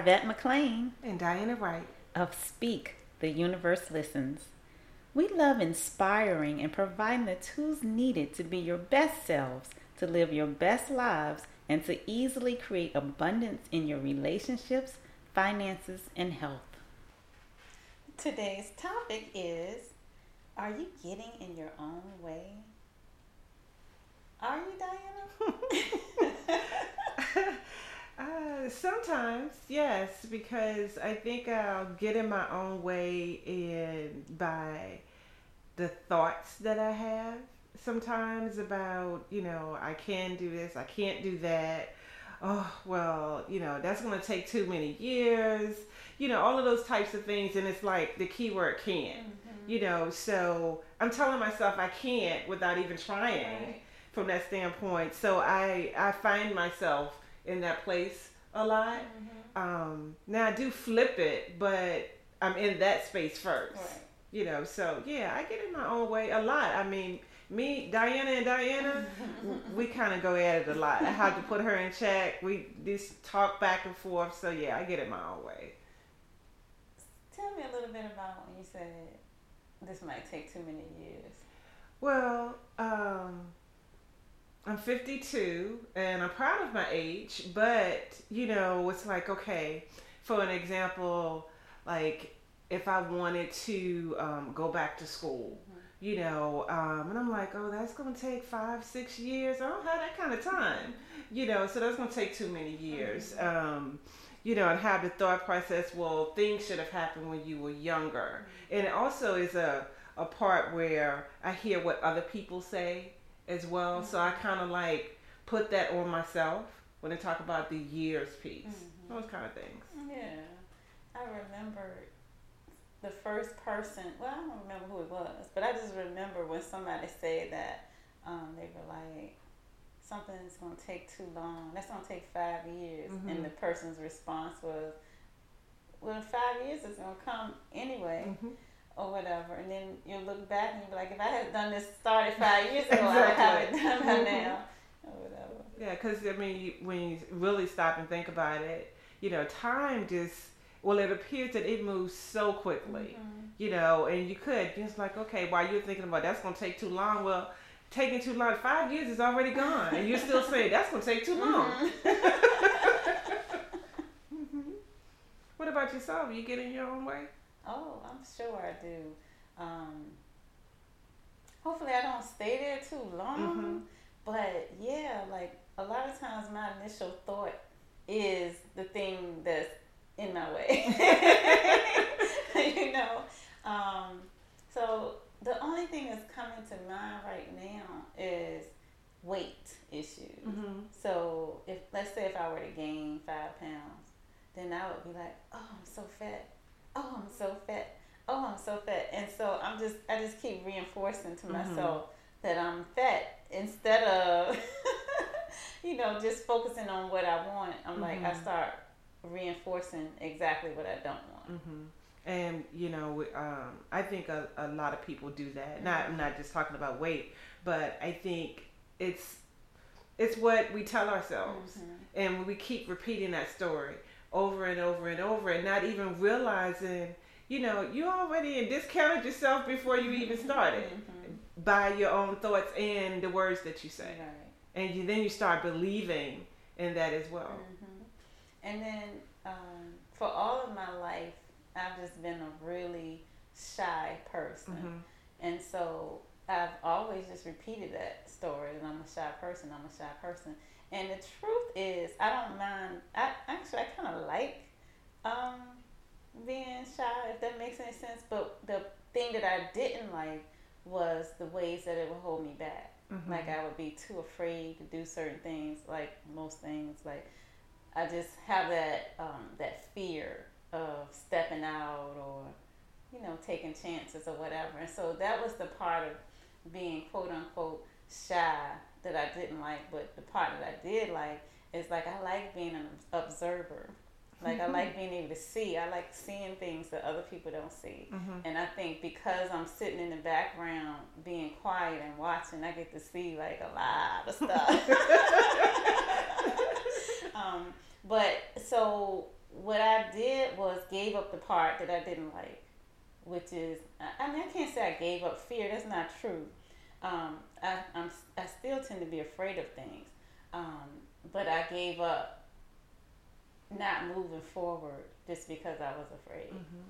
This is Arvat McClaine and Diana Wright of Speak, The Universe Listens. We love inspiring and providing the tools needed to be your best selves, to live your best lives, and to easily create abundance in your relationships, finances, and health. Today's topic is Are you getting in your own way? Are you, Diana? uh, sometimes, yes, because I think I'll get in my own way in by the thoughts that I have sometimes about, you know, I can do this, I can't do that. Oh, well, you know, that's going to take too many years. You know, all of those types of things. And it's like the keyword can. Mm-hmm. You know, so I'm telling myself I can't without even trying right. from that standpoint. So I, I find myself in that place a lot. Mm-hmm. Um, now I do flip it, but I'm in that space first. Right. You know, so yeah, I get in my own way a lot. I mean, me, Diana, and Diana, we kind of go at it a lot. I have to put her in check. We just talk back and forth. So yeah, I get in my own way. Tell me a little bit about when you said this might take too many years. Well, um, I'm 52 and I'm proud of my age, but you know, it's like okay, for an example, like if I wanted to um, go back to school, mm-hmm. you know, um, and I'm like, oh, that's going to take five, six years. I don't have that kind of time, you know, so that's going to take too many years. Mm-hmm. Um, you know, and have the thought process, well, things should have happened when you were younger. Mm-hmm. And it also is a, a part where I hear what other people say as well. Mm-hmm. So I kind of like put that on myself when they talk about the years piece, mm-hmm. those kind of things. Yeah. I remember the first person, well, I don't remember who it was, but I just remember when somebody said that um, they were like, something's going to take too long. That's going to take five years. Mm-hmm. And the person's response was, well, five years is going to come anyway. Mm-hmm. Or whatever, and then you look back and you be like, if I had done this started five years ago, exactly. I would have it done by mm-hmm. now, or whatever. Yeah, because I mean, when you really stop and think about it, you know, time just well, it appears that it moves so quickly, mm-hmm. you know, and you could just like, okay, while you're thinking about that's going to take too long, well, taking too long, five years is already gone, and you're still saying that's going to take too long. Mm-hmm. mm-hmm. What about yourself? You get in your own way? Oh, I'm sure I do. Um, hopefully, I don't stay there too long. Mm-hmm. But yeah, like a lot of times, my initial thought is the thing that's in my way. you know, um, so the only thing that's coming to mind right now is weight issues. Mm-hmm. So if let's say if I were to gain five pounds, then I would be like, oh, I'm so fat. Oh, I'm so fat. Oh, I'm so fat. And so I'm just I just keep reinforcing to mm-hmm. myself that I'm fat instead of you know just focusing on what I want. I'm mm-hmm. like I mm-hmm. start reinforcing exactly what I don't want. Mm-hmm. And you know, um, I think a, a lot of people do that. Mm-hmm. Not I'm not just talking about weight, but I think it's it's what we tell ourselves, mm-hmm. and we keep repeating that story over and over and over, and not even realizing, you know, you already discounted yourself before you even mm-hmm. started mm-hmm. by your own thoughts and the words that you say, right. and you, then you start believing in that as well. Mm-hmm. And then um, for all of my life, I've just been a really shy person. Mm-hmm. And so I've always just repeated that story that I'm a shy person, I'm a shy person. And the truth is, I don't mind, I actually, I kind of like um, being shy, if that makes any sense. But the thing that I didn't like was the ways that it would hold me back. Mm-hmm. Like I would be too afraid to do certain things, like most things, like I just have that um, that fear of stepping out or you know taking chances or whatever. And so that was the part of being quote unquote shy that I didn't like. But the part that I did like is like I like being an observer. Like I like being able to see. I like seeing things that other people don't see. Mm-hmm. And I think because I'm sitting in the background being quiet and watching, I get to see like a lot of stuff. um, but so what I did was gave up the part that I didn't like, which is I mean I can't say I gave up fear. That's not true. Um, I I'm, I still tend to be afraid of things, um, but I gave up not moving forward just because I was afraid. Mm-hmm.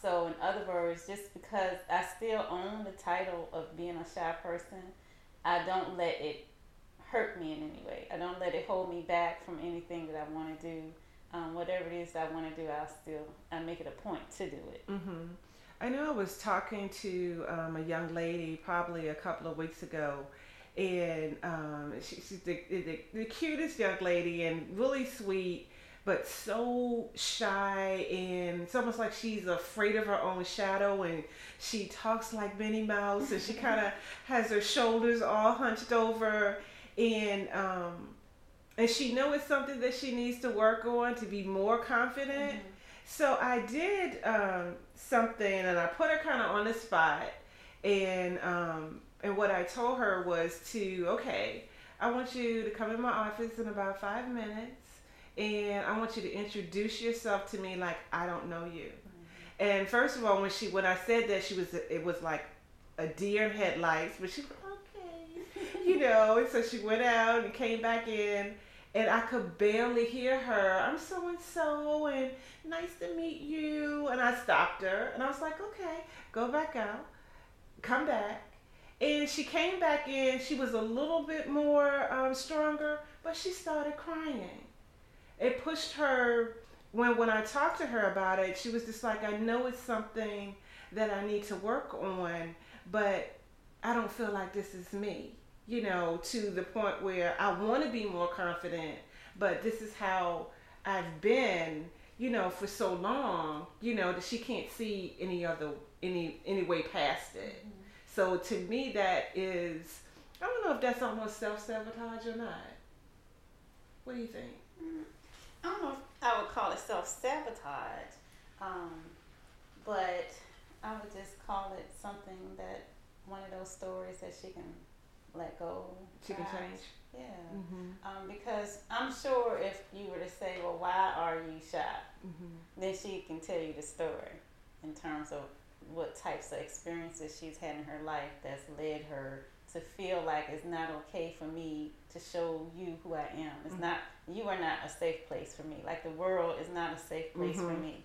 So in other words, just because I still own the title of being a shy person, I don't let it hurt me in any way. I don't let it hold me back from anything that I want to do. Um, whatever it is I want to do, I'll still I make it a point to do it. Mm-hmm. I know I was talking to um, a young lady probably a couple of weeks ago, and um, she, she's the, the, the cutest young lady and really sweet but so shy and it's almost like she's afraid of her own shadow and she talks like Minnie Mouse and she kind of has her shoulders all hunched over and um and she knows it's something that she needs to work on to be more confident. Mm-hmm. So I did um, something and I put her kind of on the spot and um, and what I told her was to okay, I want you to come in my office in about five minutes and I want you to introduce yourself to me like I don't know you. Mm-hmm. And first of all, when she when I said that, she was it was like a deer in headlights, but she was okay, you know. And so she went out and came back in, and I could barely hear her. I'm so and so, and nice to meet you. And I stopped her, and I was like, okay, go back out, come back. And she came back in. She was a little bit more um, stronger, but she started crying it pushed her when when I talked to her about it, she was just like, I know it's something that I need to work on, but I don't feel like this is me. You know, to the point where I want to be more confident, but this is how I've been, you know, for so long, you know, that she can't see any other any any way past it. Mm-hmm. So to me that is I don't know if that's almost self sabotage or not. What do you think? Mm-hmm. I don't know if I would call it self sabotage, um, but I would just call it something that one of those stories that she can let go. She can change. Yeah. Mm-hmm. Um, because I'm sure if you were to say, well, why are you shy? Mm-hmm. Then she can tell you the story in terms of what types of experiences she's had in her life that's led her to feel like it's not okay for me to show you who I am. It's mm-hmm. not you are not a safe place for me. Like the world is not a safe place mm-hmm. for me.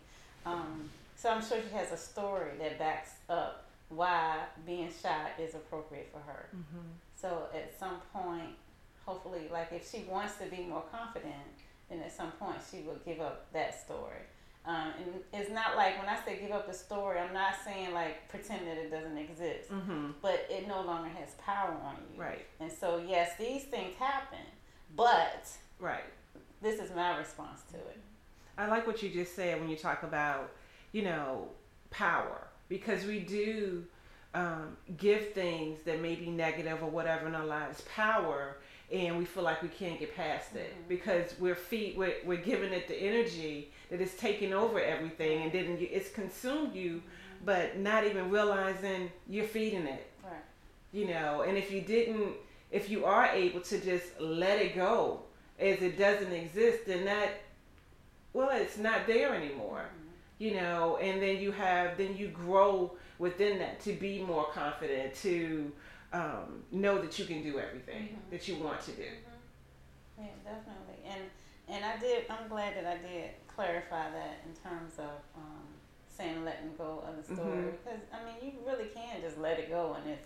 Um, so I'm sure she has a story that backs up why being shy is appropriate for her. Mm-hmm. So at some point, hopefully, like if she wants to be more confident, then at some point she will give up that story. Um, and it's not like when I say give up the story, I'm not saying like pretend that it doesn't exist, mm-hmm. but it no longer has power on you. Right. And so, yes, these things happen, but right. This is my response to it. I like what you just said when you talk about, you know, power because we do um, give things that may be negative or whatever in our lives power and we feel like we can't get past it mm-hmm. because we're feet we're, we're giving it the energy that is taking over everything and then it's consumed you mm-hmm. but not even realizing you're feeding it right. you know and if you didn't if you are able to just let it go as it doesn't exist then that well it's not there anymore mm-hmm. you know and then you have then you grow within that to be more confident to um, know that you can do everything mm-hmm. that you want to do. Mm-hmm. Yeah, definitely. And and I did. I'm glad that I did clarify that in terms of um, saying letting go of the story mm-hmm. because I mean you really can just let it go and it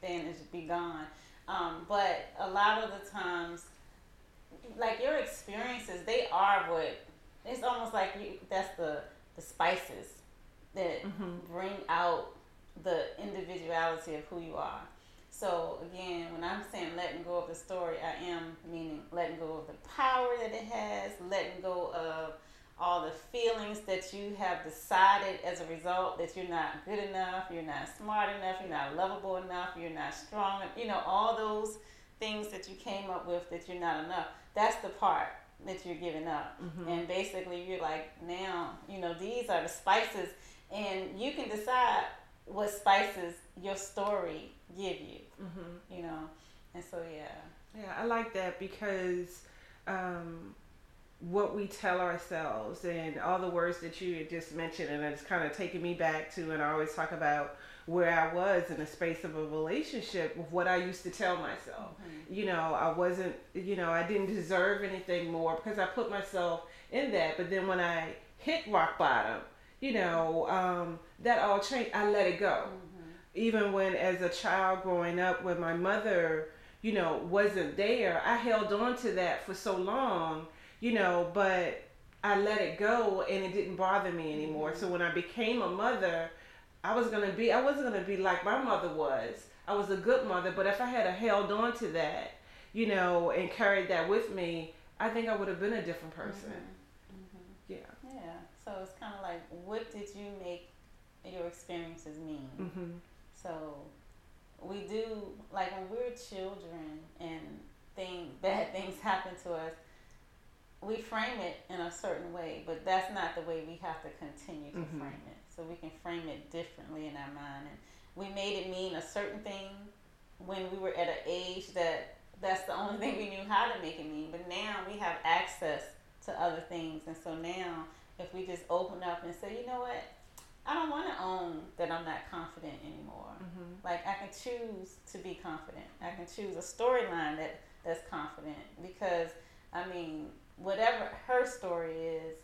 then it should be gone. Um, but a lot of the times, like your experiences, they are what it's almost like you. That's the the spices that mm-hmm. bring out the individuality of who you are. So again, when I'm saying letting go of the story, I am meaning letting go of the power that it has, letting go of all the feelings that you have decided as a result that you're not good enough, you're not smart enough, you're not lovable enough, you're not strong, you know, all those things that you came up with that you're not enough. That's the part that you're giving up. Mm-hmm. And basically you're like, now, you know, these are the spices and you can decide what spices your story give you. Mm-hmm. You know, and so yeah. Yeah, I like that because um, what we tell ourselves and all the words that you had just mentioned and it's kind of taking me back to and I always talk about where I was in the space of a relationship with what I used to tell myself. Mm-hmm. You know, I wasn't, you know, I didn't deserve anything more because I put myself in that. But then when I hit rock bottom, you know, um, that all changed. I let it go. Mm-hmm. Even when, as a child growing up, when my mother, you know, wasn't there, I held on to that for so long, you know, but I let it go and it didn't bother me anymore. Mm-hmm. So when I became a mother, I was gonna be I wasn't gonna be like my mother was. I was a good mother, but if I had held on to that, you know, and carried that with me, I think I would have been a different person. Mm-hmm. Mm-hmm. Yeah. Yeah. So it's kind of like, what did you make your experiences mean? Mm-hmm. So we do like when we're children and thing bad things happen to us we frame it in a certain way, but that's not the way we have to continue to mm-hmm. frame it. So we can frame it differently in our mind. And we made it mean a certain thing when we were at an age that that's the only thing we knew how to make it mean. But now we have access to other things. And so now, if we just open up and say, you know what? I don't want to own that I'm not confident anymore. Mm-hmm. Like I can choose to be confident. I can choose a storyline that that's confident because I mean whatever her story is,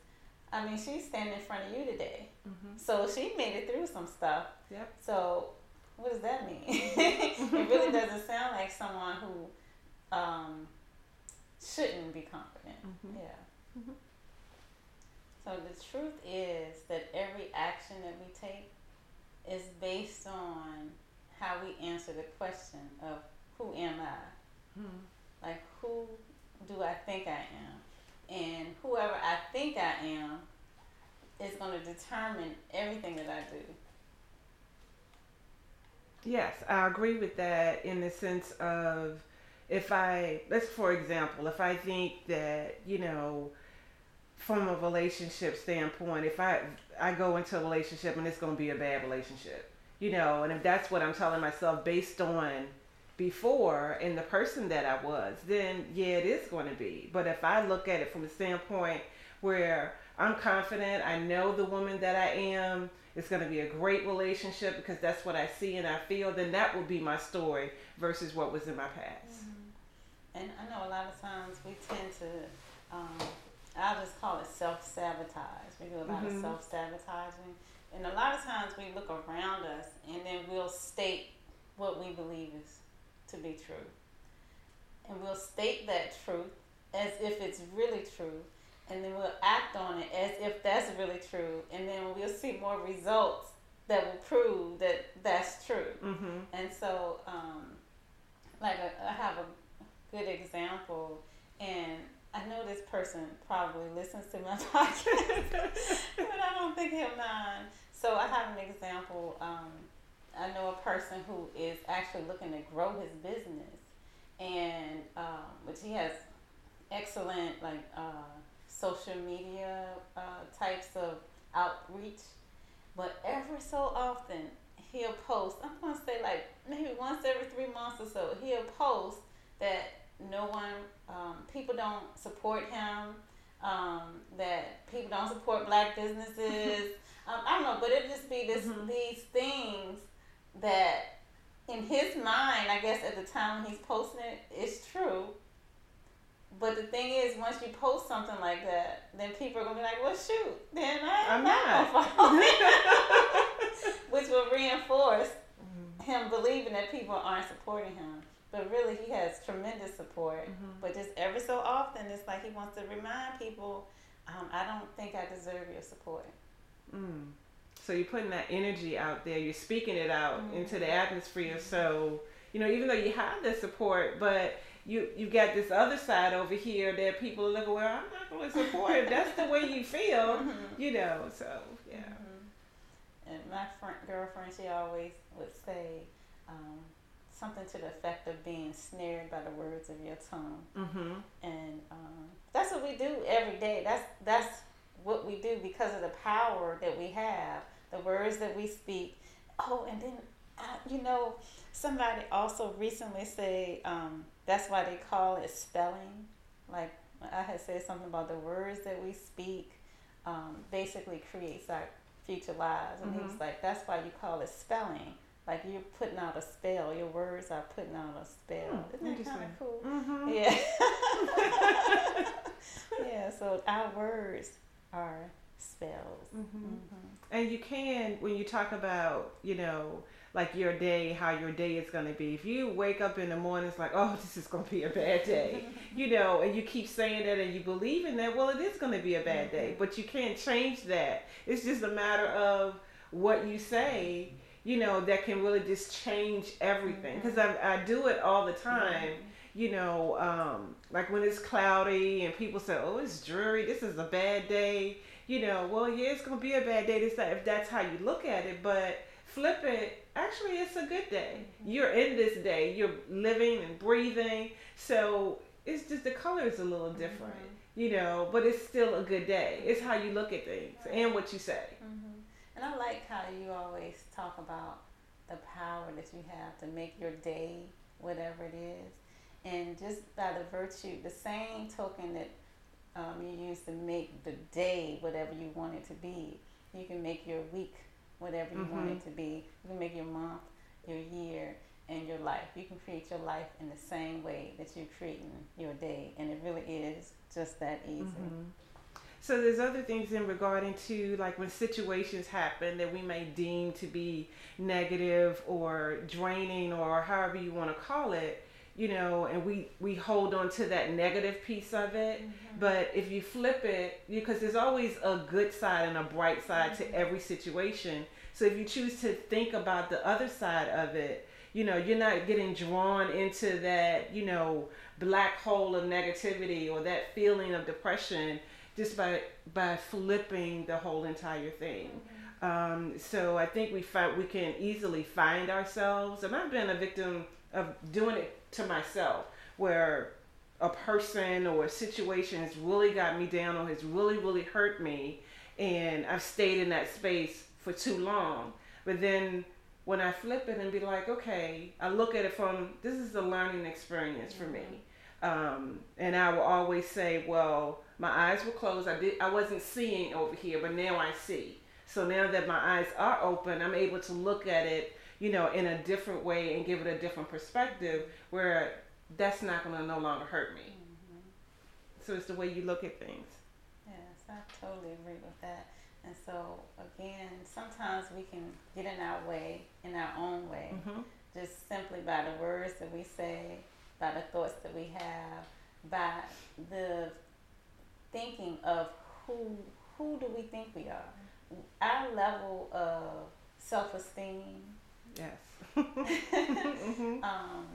I mean, she's standing in front of you today. Mm-hmm. So she made it through some stuff. Yep. So what does that mean? it really doesn't sound like someone who um, shouldn't be confident. Mm-hmm. Yeah. So the truth is that every action that we take is based on how we answer the question of who am I? Hmm. Like who do I think I am? and whoever I think I am is going to determine everything that I do. Yes, I agree with that in the sense of if I, let's for example, if I think that, you know, from a relationship standpoint, if I I go into a relationship and it's going to be a bad relationship, you know, and if that's what I'm telling myself based on before and the person that I was, then yeah, it is going to be. But if I look at it from a standpoint where I'm confident, I know the woman that I am, it's going to be a great relationship because that's what I see and I feel, then that will be my story versus what was in my past. Mm-hmm. And I know a lot of times we tend to, um, I'll just call it self sabotage. We do a lot mm-hmm. of self sabotaging. And a lot of times we look around us and then we'll state what we believe is to be true. And we'll state that truth as if it's really true. And then we'll act on it as if that's really true. And then we'll see more results that will prove that that's true. Mm-hmm. And so, um, like, a, I have a good example, and I know this person probably listens to my podcast, but I don't think he'll mind. So, I have an example. Um, I know a person who is actually looking to grow his business, and um, which he has excellent like uh, social media uh, types of outreach, but ever so often he'll post. I'm gonna say like maybe once every three months or so he'll post that no one, um, people don't support him. Um, that people don't support black businesses. um, I don't know, but it just be this mm-hmm. these things that in his mind, I guess at the time when he's posting it, it's true. But the thing is, once you post something like that, then people are gonna be like, "Well, shoot, then I, I'm not." not. Which will reinforce mm-hmm. him believing that people aren't supporting him. But really, he has tremendous support. Mm-hmm. But just every so often, it's like he wants to remind people, um, "I don't think I deserve your support." Mm. So you're putting that energy out there, you're speaking it out mm-hmm. into the atmosphere. So, you know, even though you have the support, but you you got this other side over here that people are looking, well, I'm not going to support if that's the way you feel, mm-hmm. you know. So, yeah. Mm-hmm. And my friend, girlfriend, she always would say um, something to the effect of being snared by the words of your tongue. Mm-hmm. And um, that's what we do every day. That's that's what we do because of the power that we have the words that we speak. Oh, and then, uh, you know, somebody also recently said um, that's why they call it spelling. Like I had said something about the words that we speak um, basically creates our future lives. And mm-hmm. he was like, that's why you call it spelling. Like you're putting out a spell. Your words are putting out a spell. Hmm, Isn't that kind of cool? Mm-hmm. Yeah. yeah. So our words are spells. Mm-hmm. Mm-hmm. And you can, when you talk about, you know, like your day, how your day is going to be. If you wake up in the morning, it's like, oh, this is going to be a bad day, you know, and you keep saying that and you believe in that, well, it is going to be a bad day, mm-hmm. but you can't change that. It's just a matter of what you say, you know, that can really just change everything. Because mm-hmm. I, I do it all the time. Mm-hmm you know, um, like when it's cloudy and people say, "Oh, it's dreary. This is a bad day." You know, well, yeah, it's gonna be a bad day. This if that's how you look at it, but flip it. Actually, it's a good day. Mm-hmm. You're in this day. You're living and breathing. So it's just the color is a little different, mm-hmm. you know, but it's still a good day. It's how you look at things and what you say. Mm-hmm. And I like how you always talk about the power that you have to make your day whatever it is and just by the virtue, the same token that um, you use to make the day whatever you want it to be, you can make your week whatever you mm-hmm. want it to be. You can make your month, your year, and your life. You can create your life in the same way that you're creating your day, and it really is just that easy. Mm-hmm. So there's other things in regarding to like when situations happen that we may deem to be negative or draining or however you want to call it you know, and we we hold on to that negative piece of it. Mm-hmm. But if you flip it, because there's always a good side and a bright side mm-hmm. to every situation. So if you choose to think about the other side of it, you know, you're not getting drawn into that, you know, black hole of negativity or that feeling of depression just by by flipping the whole entire thing. Mm-hmm. Um, so I think we find we can easily find ourselves, and I've been a victim of doing it to myself where a person or a situation has really got me down or has really, really hurt me, and I've stayed in that space for too long. But then when I flip it and be like, okay, I look at it from this is a learning experience for me. Um, and I will always say, well, my eyes were closed. I did I wasn't seeing over here, but now I see. So now that my eyes are open, I'm able to look at it you know, in a different way and give it a different perspective where that's not going to no longer hurt me. Mm-hmm. So it's the way you look at things. Yes, I totally agree with that. And so, again, sometimes we can get in our way, in our own way, mm-hmm. just simply by the words that we say, by the thoughts that we have, by the thinking of who who do we think we are. Our level of self esteem, Yes. mm-hmm. um,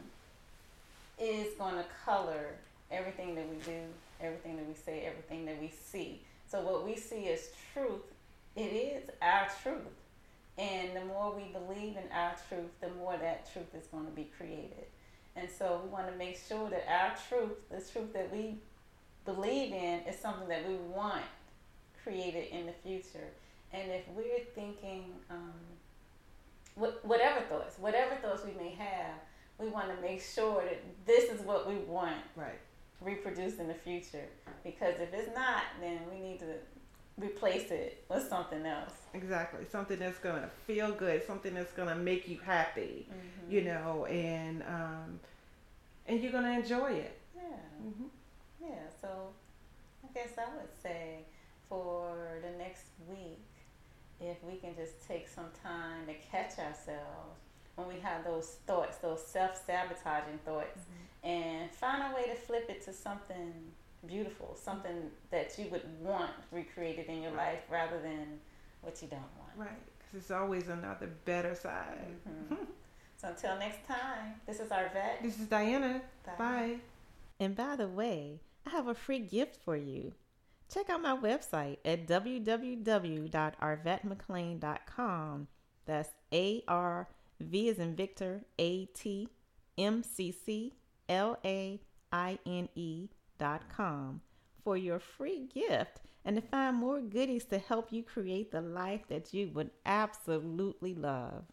is going to color everything that we do, everything that we say, everything that we see. So what we see as truth, it is our truth. And the more we believe in our truth, the more that truth is going to be created. And so we want to make sure that our truth, the truth that we believe in, is something that we want created in the future. And if we're thinking, um, whatever thoughts, whatever thoughts we may have, we want to make sure that this is what we want right reproduce in the future. Because if it's not, then we need to replace it with something else. Exactly, something that's gonna feel good, something that's gonna make you happy, mm-hmm. you know, and um, and you're gonna enjoy it. Yeah. Mm-hmm. Yeah. So I guess I would say for the next week if we can just take some time to catch ourselves when we have those thoughts, those self sabotaging thoughts, mm-hmm. and find a way to flip it to something beautiful, something that you would want recreated in your right. life rather than what you don't want. Right, because it's always another better side. Mm-hmm. so until next time, this is Arvat. This is Diana. Bye. Bye. And by the way, I have a free gift for you check out my website at www.arvatmcclaine.com. That's A R V as in Victor, A T M C C L A I N E dot com for your free gift and to find more goodies to help you create the life that you would absolutely love.